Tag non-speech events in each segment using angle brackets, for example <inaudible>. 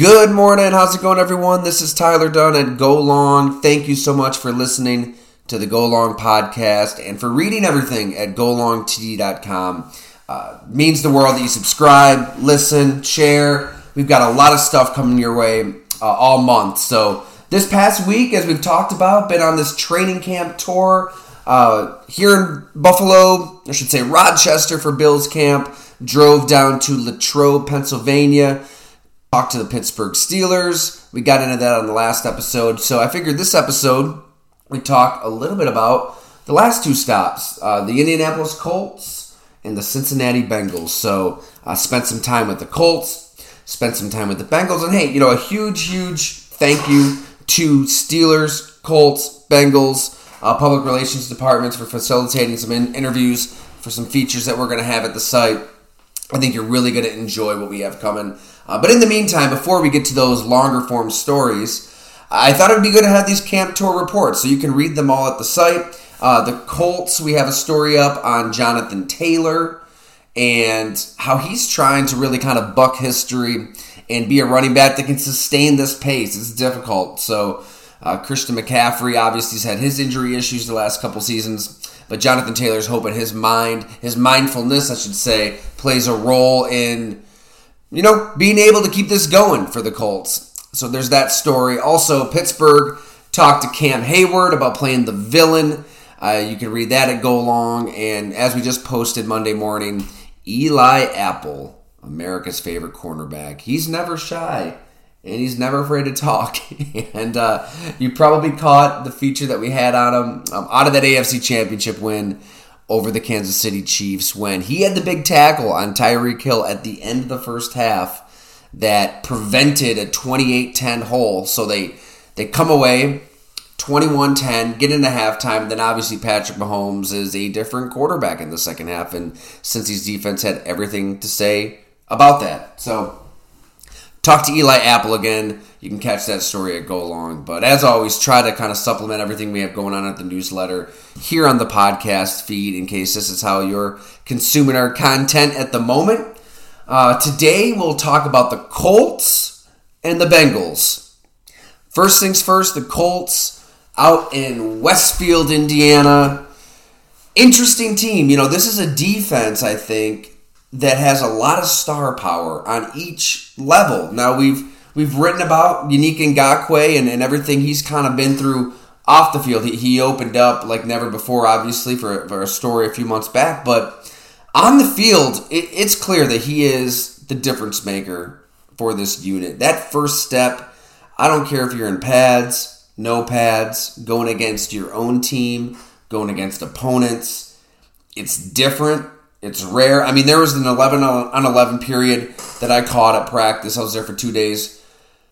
Good morning. How's it going, everyone? This is Tyler Dunne at Go Long. Thank you so much for listening to the Go Long podcast and for reading everything at golongtd.com. Uh, means the world that you subscribe, listen, share. We've got a lot of stuff coming your way uh, all month. So this past week, as we've talked about, been on this training camp tour uh, here in Buffalo. I should say Rochester for Bills camp. Drove down to Latrobe, Pennsylvania talked to the Pittsburgh Steelers. We got into that on the last episode. So I figured this episode we talk a little bit about the last two stops uh, the Indianapolis Colts and the Cincinnati Bengals. So I uh, spent some time with the Colts, spent some time with the Bengals. And hey, you know, a huge, huge thank you to Steelers, Colts, Bengals, uh, public relations departments for facilitating some in- interviews for some features that we're going to have at the site. I think you're really going to enjoy what we have coming. Uh, but in the meantime, before we get to those longer form stories, I thought it would be good to have these camp tour reports so you can read them all at the site. Uh, the Colts, we have a story up on Jonathan Taylor and how he's trying to really kind of buck history and be a running back that can sustain this pace. It's difficult. So, uh, Christian McCaffrey obviously has had his injury issues the last couple seasons. But Jonathan Taylor's hoping his mind, his mindfulness, I should say, plays a role in, you know, being able to keep this going for the Colts. So there's that story. Also, Pittsburgh talked to Cam Hayward about playing the villain. Uh, you can read that at Go Long. And as we just posted Monday morning, Eli Apple, America's favorite cornerback, he's never shy and he's never afraid to talk. <laughs> and uh, you probably caught the feature that we had on him um, out of that AFC Championship win over the Kansas City Chiefs when he had the big tackle on Tyreek Hill at the end of the first half that prevented a 28-10 hole. So they they come away 21-10, get into halftime. Then obviously Patrick Mahomes is a different quarterback in the second half, and Cincy's defense had everything to say about that. So talk to Eli Apple again. You can catch that story at Go Long. But as always, try to kind of supplement everything we have going on at the newsletter here on the podcast feed in case this is how you're consuming our content at the moment. Uh, today, we'll talk about the Colts and the Bengals. First things first, the Colts out in Westfield, Indiana. Interesting team. You know, this is a defense, I think, that has a lot of star power on each level. Now we've we've written about Yannick Ngakoue and, and everything he's kind of been through off the field. He, he opened up like never before, obviously, for, for a story a few months back. But on the field, it, it's clear that he is the difference maker for this unit. That first step, I don't care if you're in pads, no pads, going against your own team, going against opponents. It's different it's rare. I mean, there was an 11 uh, on 11 period that I caught at practice. I was there for two days.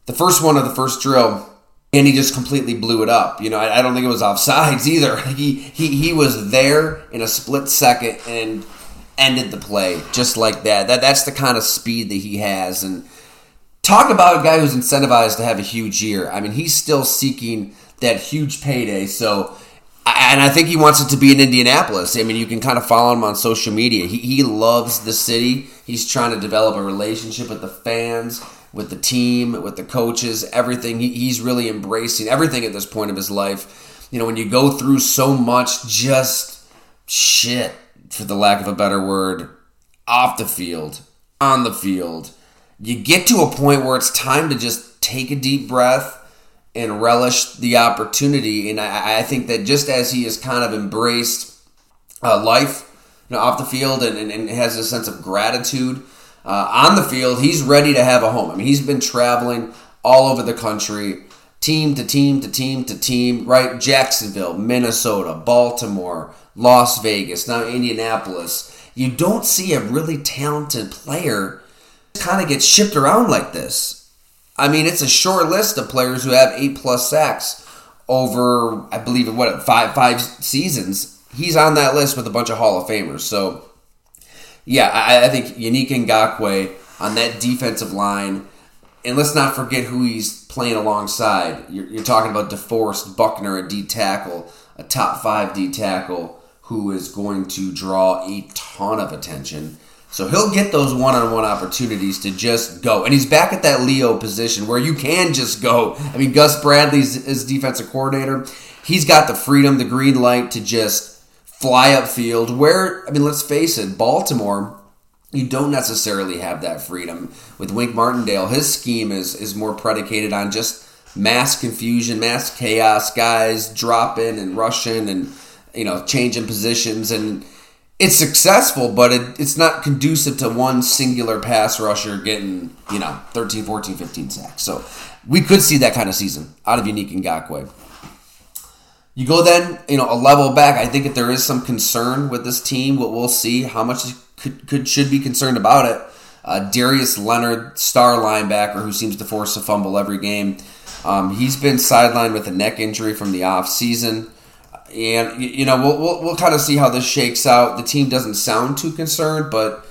The first one of the first drill, and he just completely blew it up. You know, I, I don't think it was offsides <laughs> either. He, he, he was there in a split second and ended the play just like that. That That's the kind of speed that he has. And talk about a guy who's incentivized to have a huge year. I mean, he's still seeking that huge payday. So, and I think he wants it to be in Indianapolis. I mean, you can kind of follow him on social media. He, he loves the city. He's trying to develop a relationship with the fans, with the team, with the coaches, everything. He, he's really embracing everything at this point of his life. You know, when you go through so much just shit, for the lack of a better word, off the field, on the field, you get to a point where it's time to just take a deep breath and relish the opportunity. And I, I think that just as he has kind of embraced uh, life you know, off the field and, and, and, has a sense of gratitude uh, on the field, he's ready to have a home. I mean, he's been traveling all over the country, team to team to team to team, right? Jacksonville, Minnesota, Baltimore, Las Vegas, now Indianapolis. You don't see a really talented player kind of get shipped around like this. I mean, it's a short list of players who have eight plus sacks over, I believe, what five five seasons. He's on that list with a bunch of Hall of Famers. So, yeah, I, I think Yannick Ngakoue on that defensive line, and let's not forget who he's playing alongside. You're, you're talking about DeForest Buckner, a D tackle, a top five D tackle, who is going to draw a ton of attention. So he'll get those one on one opportunities to just go. And he's back at that Leo position where you can just go. I mean, Gus Bradley's his defensive coordinator. He's got the freedom, the green light to just fly upfield. Where, I mean, let's face it, Baltimore, you don't necessarily have that freedom. With Wink Martindale, his scheme is, is more predicated on just mass confusion, mass chaos, guys dropping and rushing and, you know, changing positions. And, it's successful, but it, it's not conducive to one singular pass rusher getting, you know, 13, 14, 15 sacks. So we could see that kind of season out of Yannick Ngakoue. You go then, you know, a level back. I think if there is some concern with this team, what we'll see how much could, could should be concerned about it. Uh, Darius Leonard, star linebacker, who seems to force a fumble every game. Um, he's been sidelined with a neck injury from the off season and you know we'll, we'll, we'll kind of see how this shakes out. The team doesn't sound too concerned, but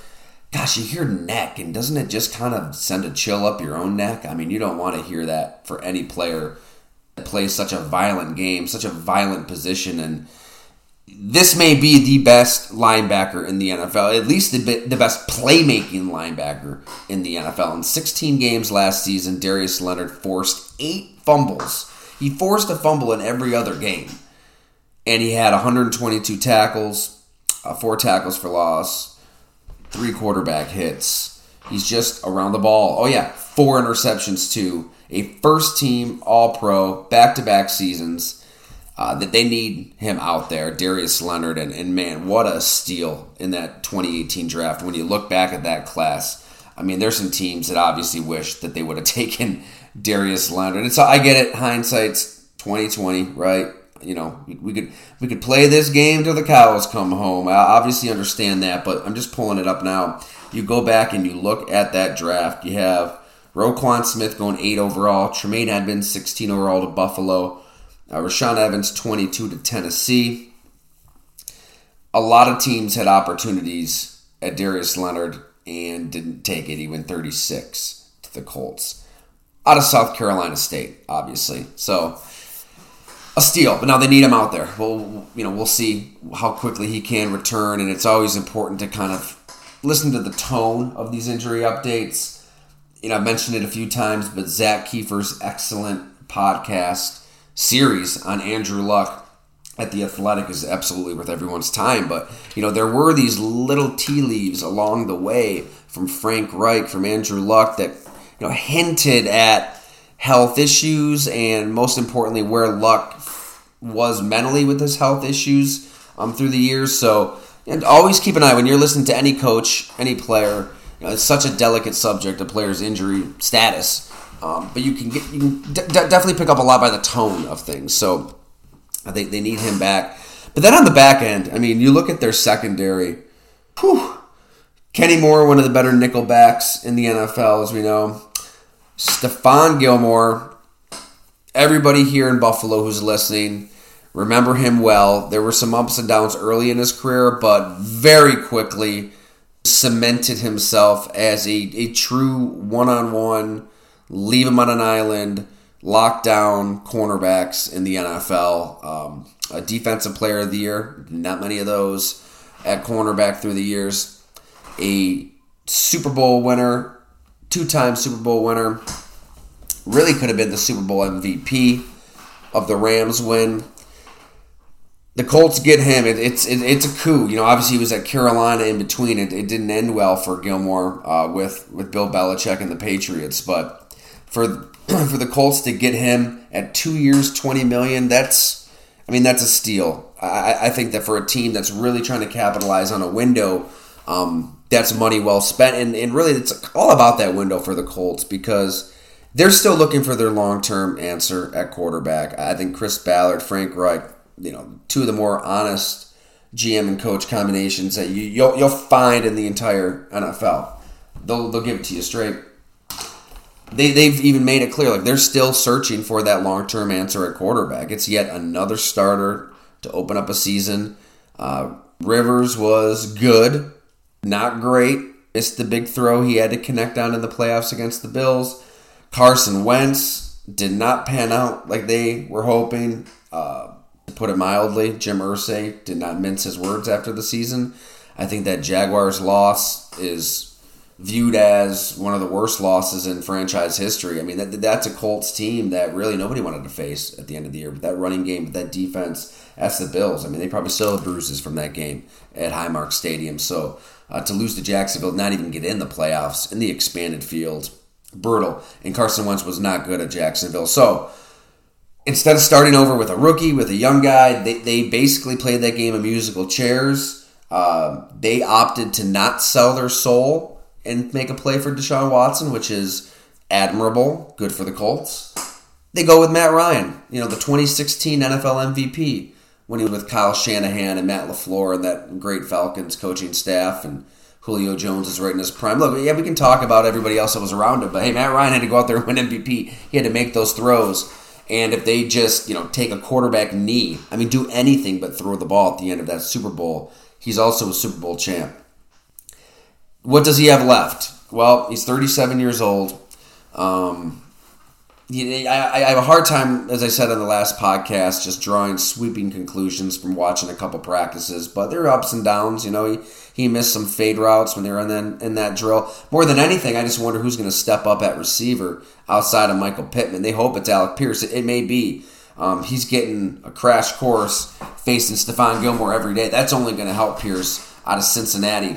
gosh, you hear neck, and doesn't it just kind of send a chill up your own neck? I mean, you don't want to hear that for any player that plays such a violent game, such a violent position, and this may be the best linebacker in the NFL, at least the, the best playmaking linebacker in the NFL. In 16 games last season, Darius Leonard forced eight fumbles. He forced a fumble in every other game and he had 122 tackles, uh, four tackles for loss, three quarterback hits. He's just around the ball. Oh yeah, four interceptions too. A first team All Pro, back to back seasons. Uh, that they need him out there, Darius Leonard, and, and man, what a steal in that 2018 draft. When you look back at that class, I mean, there's some teams that obviously wish that they would have <laughs> taken Darius Leonard. And so I get it, hindsight's 2020, right? You know, we, could we could play this game till the cows come home. I obviously understand that, but I'm just pulling it up now. You go back and you look at that draft. You have Roquan Smith going eight overall, Tremaine Edmunds 16 overall to Buffalo, uh, Rashaan Evans 22 to Tennessee. A lot of teams had opportunities at Darius Leonard and didn't take it. He went 36 to the Colts out of South Carolina State, obviously. So a steal, but now they need him out there. Well, you know, we'll see how quickly he can return, and it's always important to kind of listen to the tone of these injury updates. You know, I've mentioned it a few times, but Zak Keefer's excellent podcast series on Andrew Luck at the Athletic is absolutely worth everyone's time. But you know, there were these little tea leaves along the way from Frank Reich, from Andrew Luck that you know hinted at health issues and most importantly where Luck was mentally with his health issues um, through the years. So, and always keep an eye when you're listening to any coach, any player. You know, it's such a delicate subject, a player's injury status. Um, but you can get you can de- definitely pick up a lot by the tone of things. So, I think they need him back. But then on the back end, I mean, you look at their secondary. Whew, Kenny Moore, one of the better nickel backs in the NFL, as we know. Stephon Gilmore, everybody here in Buffalo who's listening, remember him well. There were some ups and downs early in his career, but very quickly cemented himself as a, a true one on one leave them on an island, lock down cornerbacks in the NFL. Um, a defensive player of the year, not many of those at cornerback through the years. A Super Bowl winner, two time Super Bowl winner. Really could have been the Super Bowl MVP of the Rams win. The Colts get him. It, it's it, it's a coup. You know, obviously he was at Carolina in between. It, it didn't end well for Gilmore uh, with with Bill Belichick and the Patriots. But for <clears throat> for the Colts to get him at two years, twenty million, that's I mean that's a steal. I, I think that for a team that's really trying to capitalize on a window, um, that's money well spent. And, and really, it's all about that window for the Colts because they're still looking for their long term answer at quarterback. I think Chris Ballard, Frank Reich, you know, two of the more honest GM and coach combinations that you, you'll, you'll find in the entire NFL. They'll, they'll give it to you straight. They, they've even made it clear like they're still searching for that long term answer at quarterback. It's yet another starter to open up a season. Uh, Rivers was good, not great. Missed the big throw he had to connect on in the playoffs against the Bills. Carson Wentz did not pan out like they were hoping. Uh, to put it mildly, Jim Irsay did not mince his words after the season. I think that Jaguars loss is viewed as one of the worst losses in franchise history. I mean, that, that's a Colts team that really nobody wanted to face at the end of the year. But that running game, but that defense, that's the Bills. I mean, they probably still have bruises from that game at Highmark Stadium. So uh, to lose to Jacksonville, not even get in the playoffs in the expanded field, brutal. And Carson Wentz was not good at Jacksonville. So instead of starting over with a rookie, with a young guy, they, they basically played that game of musical chairs. Uh, they opted to not sell their soul and make a play for Deshaun Watson, which is admirable, good for the Colts. They go with Matt Ryan, you know, the 2016 NFL MVP when he was with Kyle Shanahan and Matt LaFleur and that great Falcons coaching staff and Julio Jones is right in his prime. Look, yeah, we can talk about everybody else that was around him, but hey, Matt Ryan had to go out there and win MVP. He had to make those throws. And if they just, you know, take a quarterback knee, I mean, do anything but throw the ball at the end of that Super Bowl, he's also a Super Bowl champ. What does he have left? Well, he's 37 years old. Um, I, I have a hard time, as I said on the last podcast, just drawing sweeping conclusions from watching a couple practices. But there are ups and downs. You know, he, he missed some fade routes when they were in, that, in that drill. More than anything, I just wonder who's going to step up at receiver outside of Michael Pittman. They hope it's Alec Pierce. It, it may be. Um, he's getting a crash course facing Stephon Gilmore every day. That's only going to help Pierce out of Cincinnati.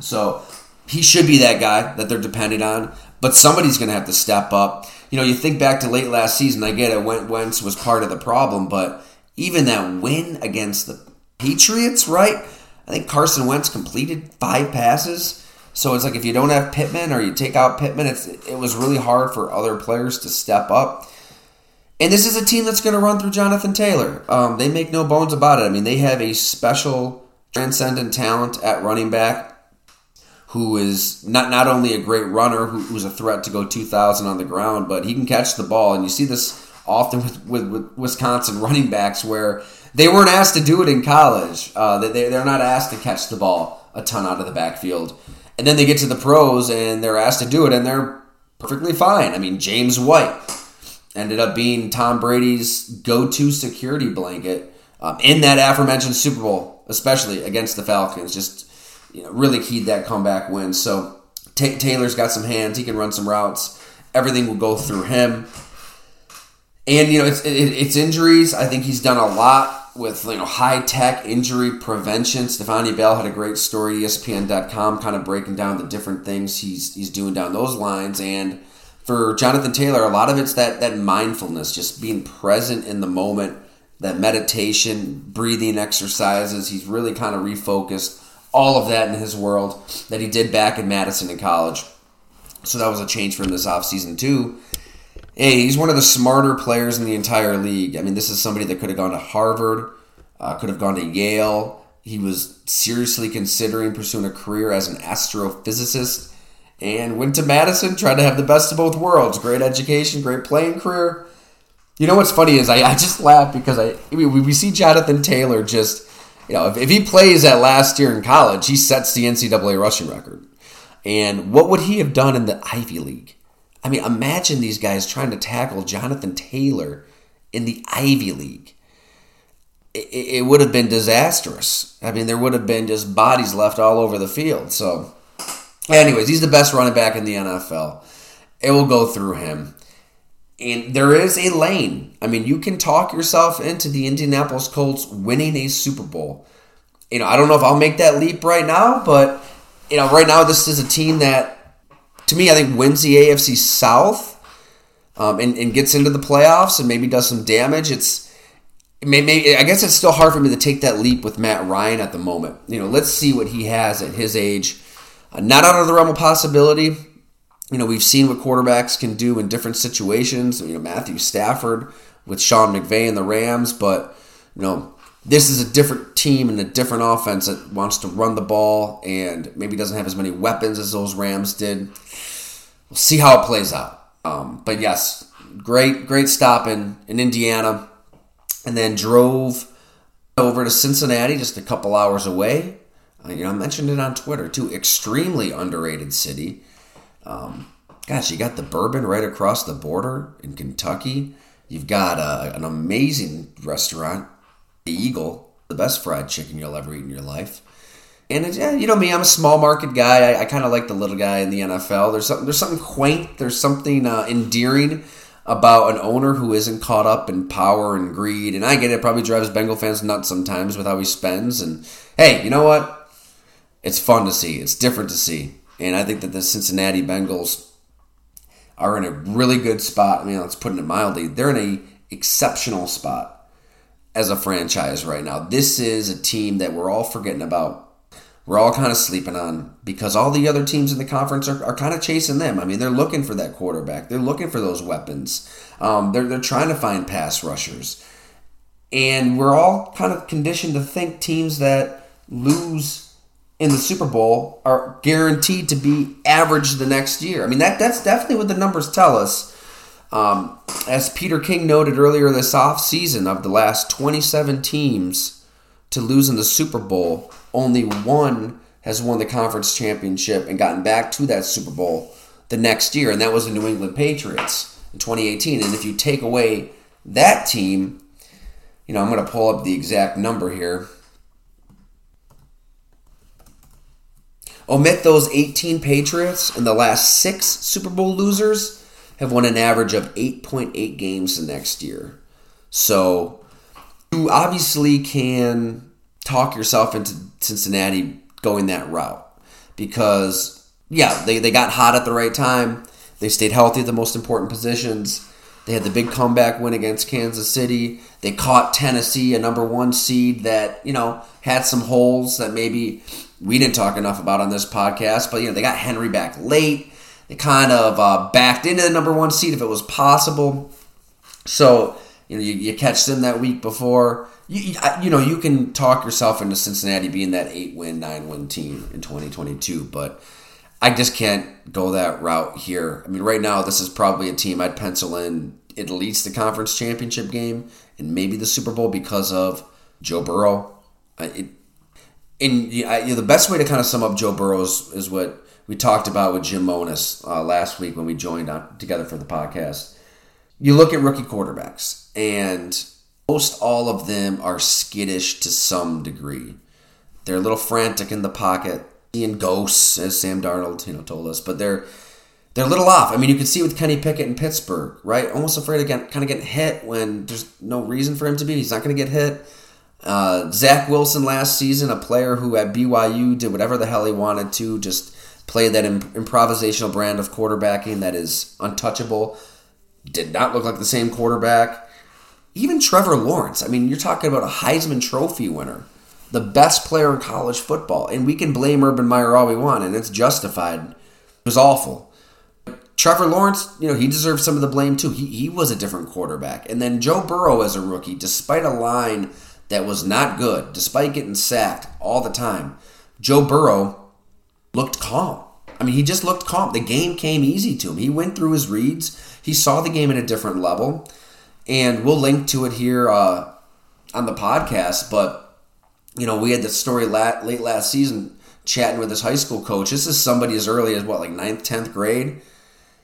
So he should be that guy that they're depending on. But somebody's going to have to step up you know, you think back to late last season. I get it. Wentz was part of the problem, but even that win against the Patriots, right? I think Carson Wentz completed five passes. So it's like if you don't have Pittman or you take out Pittman, it was really hard for other players to step up. And this is a team that's going to run through Jonathan Taylor. Um, they make no bones about it. I mean, they have a special transcendent talent at running back who is not not only a great runner, who, who's a threat to go 2,000 on the ground, but he can catch the ball. And you see this often with, with, with Wisconsin running backs where they weren't asked to do it in college. Uh, they, they're not asked to catch the ball a ton out of the backfield. And then they get to the pros and they're asked to do it, and they're perfectly fine. I mean, James White ended up being Tom Brady's go to security blanket um, in that aforementioned Super Bowl, especially against the Falcons. Just you know, really keyed that comeback win. So T- Taylor's got some hands. He can run some routes. Everything will go through him. And you know, it's it, it's injuries. I think he's done a lot with you know high tech injury prevention. Stephania Bell had a great story, ESPN.com, kind of breaking down the different things he's he's doing down those lines. And for Jonathan Taylor, a lot of it's that that mindfulness, just being present in the moment, that meditation, breathing exercises. He's really kind of refocused all of that in his world that he did back in Madison in college. So that was a change for him this offseason, too. Hey, he's one of the smarter players in the entire league. I mean, this is somebody that could have gone to Harvard, uh, could have gone to Yale. He was seriously considering pursuing a career as an astrophysicist and went to Madison, tried to have the best of both worlds great education, great playing career. You know what's funny is I, I just laugh because I, I mean, we see Jonathan Taylor just you know, if, if he plays that last year in college, he sets the NCAA rushing record. And what would he have done in the Ivy League? I mean, imagine these guys trying to tackle Jonathan Taylor in the Ivy League. It, it would have been disastrous. I mean, there would have been just bodies left all over the field. So, anyways, he's the best running back in the NFL. It will go through him. And there is a lane. I mean, you can talk yourself into the Indianapolis Colts winning a Super Bowl. You know, I don't know if I'll make that leap right now, but you know, right now this is a team that, to me, I think wins the AFC South um, and, and gets into the playoffs and maybe does some damage. It's maybe I guess it's still hard for me to take that leap with Matt Ryan at the moment. You know, let's see what he has at his age. Uh, not out of the realm of possibility. You know, we've seen what quarterbacks can do in different situations. You know, Matthew Stafford with Sean McVay and the Rams, but you know, this is a different team and a different offense that wants to run the ball and maybe doesn't have as many weapons as those Rams did. We'll see how it plays out. Um, but yes, great, great stop in, in Indiana, and then drove over to Cincinnati, just a couple hours away. Uh, you know, I mentioned it on Twitter too. Extremely underrated city. Um, gosh, you got the bourbon right across the border in Kentucky. You've got uh, an amazing restaurant the Eagle, the best fried chicken you'll ever eat in your life. And yeah, you know me, I'm a small market guy. I, I kind of like the little guy in the NFL. There's something, there's something quaint. There's something uh, endearing about an owner who isn't caught up in power and greed. And I get it probably drives Bengal fans nuts sometimes with how he spends. And hey, you know what? It's fun to see. It's different to see. And I think that the Cincinnati Bengals are in a really good spot. I mean, let's put it mildly. They're in a exceptional spot as a franchise right now. This is a team that we're all forgetting about. We're all kind of sleeping on because all the other teams in the conference are, are kind of chasing them. I mean, they're looking for that quarterback. They're looking for those weapons. Um, they're, they're trying to find pass rushers. And we're all kind of conditioned to think teams that lose in the Super Bowl are guaranteed to be average the next year. I mean, that that's definitely what the numbers tell us. Um, as Peter King noted earlier this offseason, of the last 27 teams to lose in the Super Bowl, only one has won the conference championship and gotten back to that Super Bowl the next year, and that was the New England Patriots in 2018. And if you take away that team, you know, I'm going to pull up the exact number here. Omit those 18 Patriots and the last six Super Bowl losers have won an average of 8.8 games the next year. So you obviously can talk yourself into Cincinnati going that route because, yeah, they, they got hot at the right time. They stayed healthy at the most important positions. They had the big comeback win against Kansas City. They caught Tennessee, a number one seed that, you know, had some holes that maybe we didn't talk enough about on this podcast. But, you know, they got Henry back late. They kind of uh, backed into the number one seed if it was possible. So you know you, you catch them that week before. You, you know you can talk yourself into Cincinnati being that eight win nine win team in 2022, but I just can't go that route here. I mean, right now this is probably a team I'd pencil in at least the conference championship game and maybe the Super Bowl because of Joe Burrow. It, and you know, the best way to kind of sum up Joe Burrow is, is what we talked about with Jim Monos uh, last week when we joined on, together for the podcast. You look at rookie quarterbacks, and most all of them are skittish to some degree. They're a little frantic in the pocket, seeing ghosts, as Sam Darnold you know told us, but they're they're a little off. I mean, you can see with Kenny Pickett in Pittsburgh, right? Almost afraid of get, kind of getting hit when there's no reason for him to be. He's not going to get hit. Uh, Zach Wilson last season, a player who at BYU did whatever the hell he wanted to, just played that imp- improvisational brand of quarterbacking that is untouchable. Did not look like the same quarterback. Even Trevor Lawrence. I mean, you're talking about a Heisman Trophy winner, the best player in college football, and we can blame Urban Meyer all we want, and it's justified. It was awful. Trevor Lawrence, you know, he deserves some of the blame too. He, he was a different quarterback. And then Joe Burrow as a rookie, despite a line that was not good, despite getting sacked all the time, Joe Burrow looked calm. I mean, he just looked calm. The game came easy to him. He went through his reads. He saw the game at a different level, and we'll link to it here uh, on the podcast. But you know, we had the story late, late last season chatting with his high school coach. This is somebody as early as what, like ninth, tenth grade.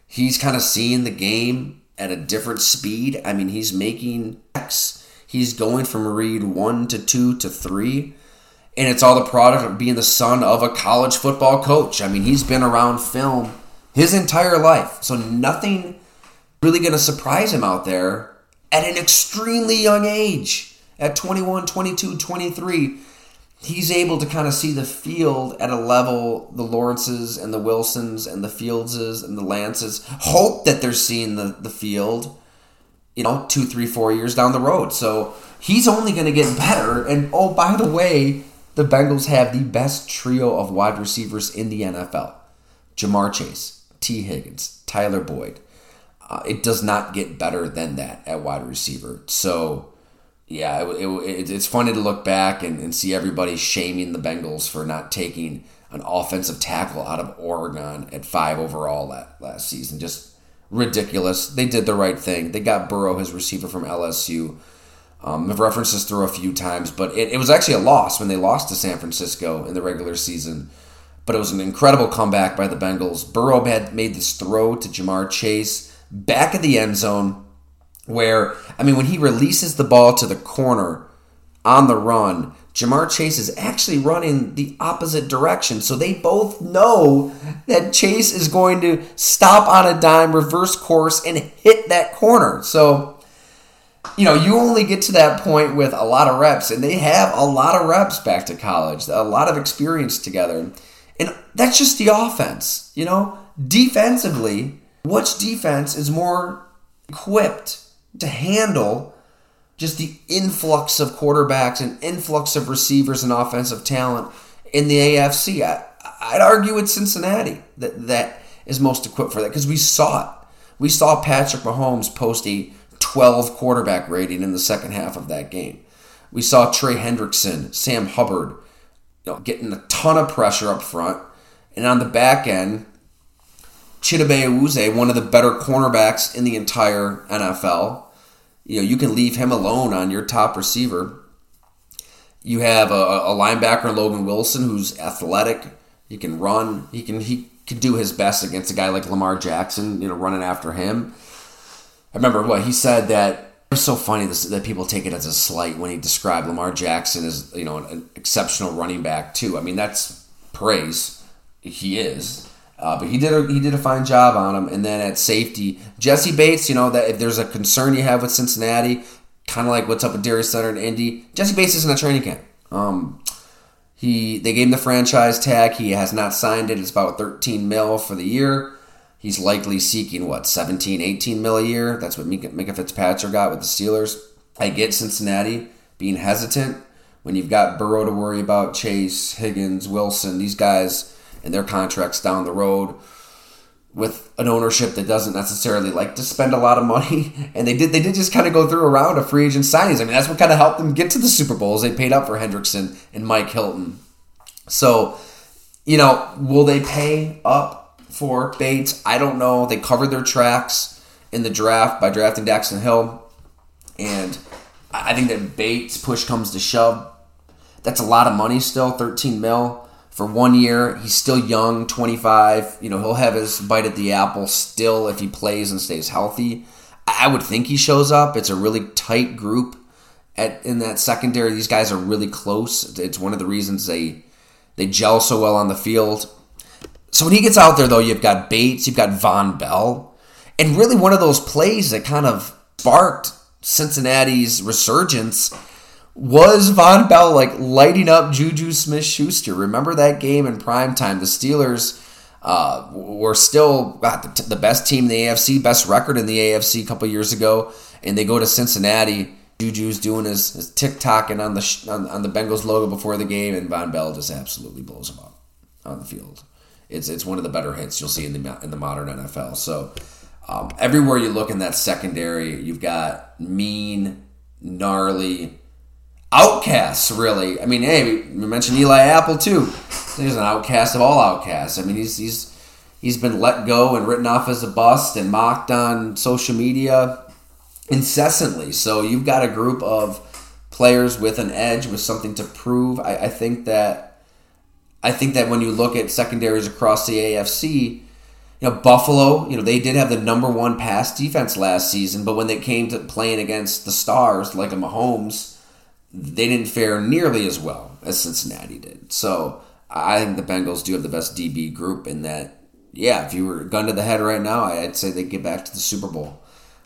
he's kind of seeing the game at a different speed. I mean, he's making X. He's going from read one to two to three. And it's all the product of being the son of a college football coach. I mean, he's been around film his entire life. So nothing really going to surprise him out there at an extremely young age. At 21, 22, 23, he's able to kind of see the field at a level the Lawrences and the Wilsons and the Fieldses and the Lances hope that they're seeing the, the field, you know, two, three, four years down the road. So he's only going to get better. And oh, by the way, the Bengals have the best trio of wide receivers in the NFL Ja'Marr Chase, Tee Higgins, Tyler Boyd. Uh, it does not get better than that at wide receiver. So yeah, it, it, it's funny to look back and, and see everybody shaming the Bengals for not taking an offensive tackle out of Oregon at five overall last, last season. Just ridiculous. They did the right thing. They got Burrow, his receiver from LSU. Um, I've referenced this through a few times, but it, it was actually a loss when they lost to San Francisco in the regular season. But it was an incredible comeback by the Bengals. Burrow had made this throw to Ja'Marr Chase back of the end zone where I mean when he releases the ball to the corner on the run, Ja'Marr Chase is actually running the opposite direction. So they both know that Chase is going to stop on a dime, reverse course, and hit that corner. So, you know, you only get to that point with a lot of reps, and they have a lot of reps back to college, a lot of experience together. And that's just the offense, you know? Defensively, which defense is more equipped to handle just the influx of quarterbacks and influx of receivers and offensive talent in the AFC. I, would argue it's Cincinnati that, that is most equipped for that because we saw it. We saw Patrick Mahomes post a 12 quarterback rating in the second half of that game. We saw Trey Hendrickson, Sam Hubbard, you know, getting a ton of pressure up front. And on the back end, Chidobe Awuzie, one of the better cornerbacks in the entire NFL, you know, you can leave him alone on your top receiver. You have a, a linebacker, Logan Wilson, who's athletic. He can run. He can he can do his best against a guy like Lamar Jackson. You know, running after him. I remember what he said that it's so funny this, that people take it as a slight when he described Lamar Jackson as you know an exceptional running back too. I mean that's praise. He is. Uh, but he did a he did a fine job on him. And then at safety, Jessie Bates. You know that if there's a concern you have with Cincinnati, kind of like what's up with Darius Leonard and Indy, Jessie Bates is in a training camp. Um, he they gave him the franchise tag. He has not signed it. It's about 13 mil for the year. He's likely seeking what 17, 18 mil a year. That's what Minkah, Minkah Fitzpatrick got with the Steelers. I get Cincinnati being hesitant when you've got Burrow to worry about, Chase, Higgins, Wilson. These guys and their contracts down the road with an ownership that doesn't necessarily like to spend a lot of money. <laughs> And they did they did just kind of go through a round of free agent signings. I mean, that's what kind of helped them get to the Super Bowls. They paid up for Hendrickson and Mike Hilton. So, you know, will they pay up for Bates? I don't know. They covered their tracks in the draft by drafting Daxton Hill. And I think that Bates push comes to shove. That's a lot of money still, 13 mil for one year. He's still young, 25. You know, he'll have his bite at the apple still if he plays and stays healthy. I would think he shows up. It's a really tight group at in that secondary. These guys are really close. It's one of the reasons they they gel so well on the field. So when he gets out there though, you've got Bates, you've got Vonn Bell, and really one of those plays that kind of sparked Cincinnati's resurgence was Vonn Bell like lighting up Juju Smith Schuster? Remember that game in prime time? The Steelers uh, were still the, the, best team in the AFC, best record in the AFC a couple years ago, and they go to Cincinnati. Juju's doing his, his TikToking on the on, on, the Bengals logo before the game, and Vonn Bell just absolutely blows him up on the field. It's it's one of the better hits you'll see in the in the modern NFL. So um, everywhere you look in that secondary, you've got mean, gnarly outcasts, really. I mean, hey, we mentioned Eli Apple too. He's an outcast of all outcasts. I mean, he's he's he's been let go and written off as a bust and mocked on social media incessantly. So you've got a group of players with an edge, with something to prove. I, I think that I think that when you look at secondaries across the AFC, you know, Buffalo, you know, they did have the number one pass defense last season, but when they came to playing against the stars like a Mahomes, they didn't fare nearly as well as Cincinnati did. So I think the Bengals do have the best DB group in that. Yeah, if you were gun to the head right now, I'd say they get back to the Super Bowl.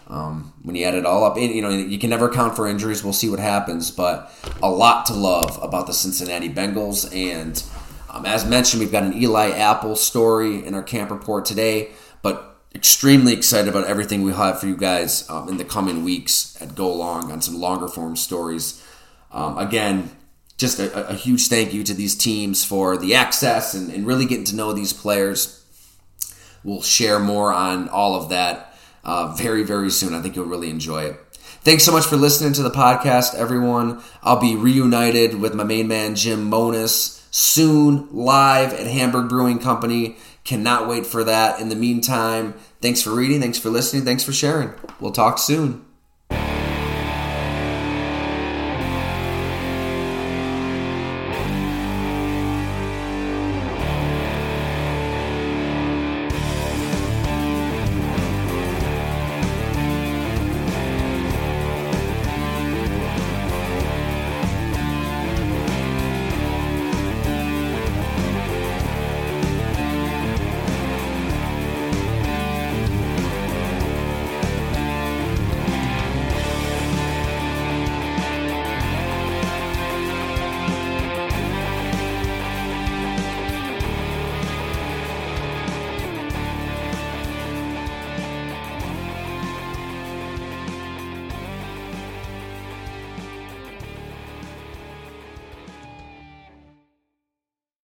Um, when you add it all up, and, you know you can never count for injuries. We'll see what happens, but a lot to love about the Cincinnati Bengals. And um, as mentioned, we've got an Eli Apple story in our camp report today, but extremely excited about everything we have for you guys um, in the coming weeks at Go Long on some longer form stories. Um, again, just a, a, huge thank you to these teams for the access and, and really getting to know these players. We'll share more on all of that uh, very, very soon. I think you'll really enjoy it. Thanks so much for listening to the podcast, everyone. I'll be reunited with my main man, Jim Monos, soon live at Hamburg Brewing Company. Cannot wait for that. In the meantime, thanks for reading, thanks for listening, thanks for sharing. We'll talk soon.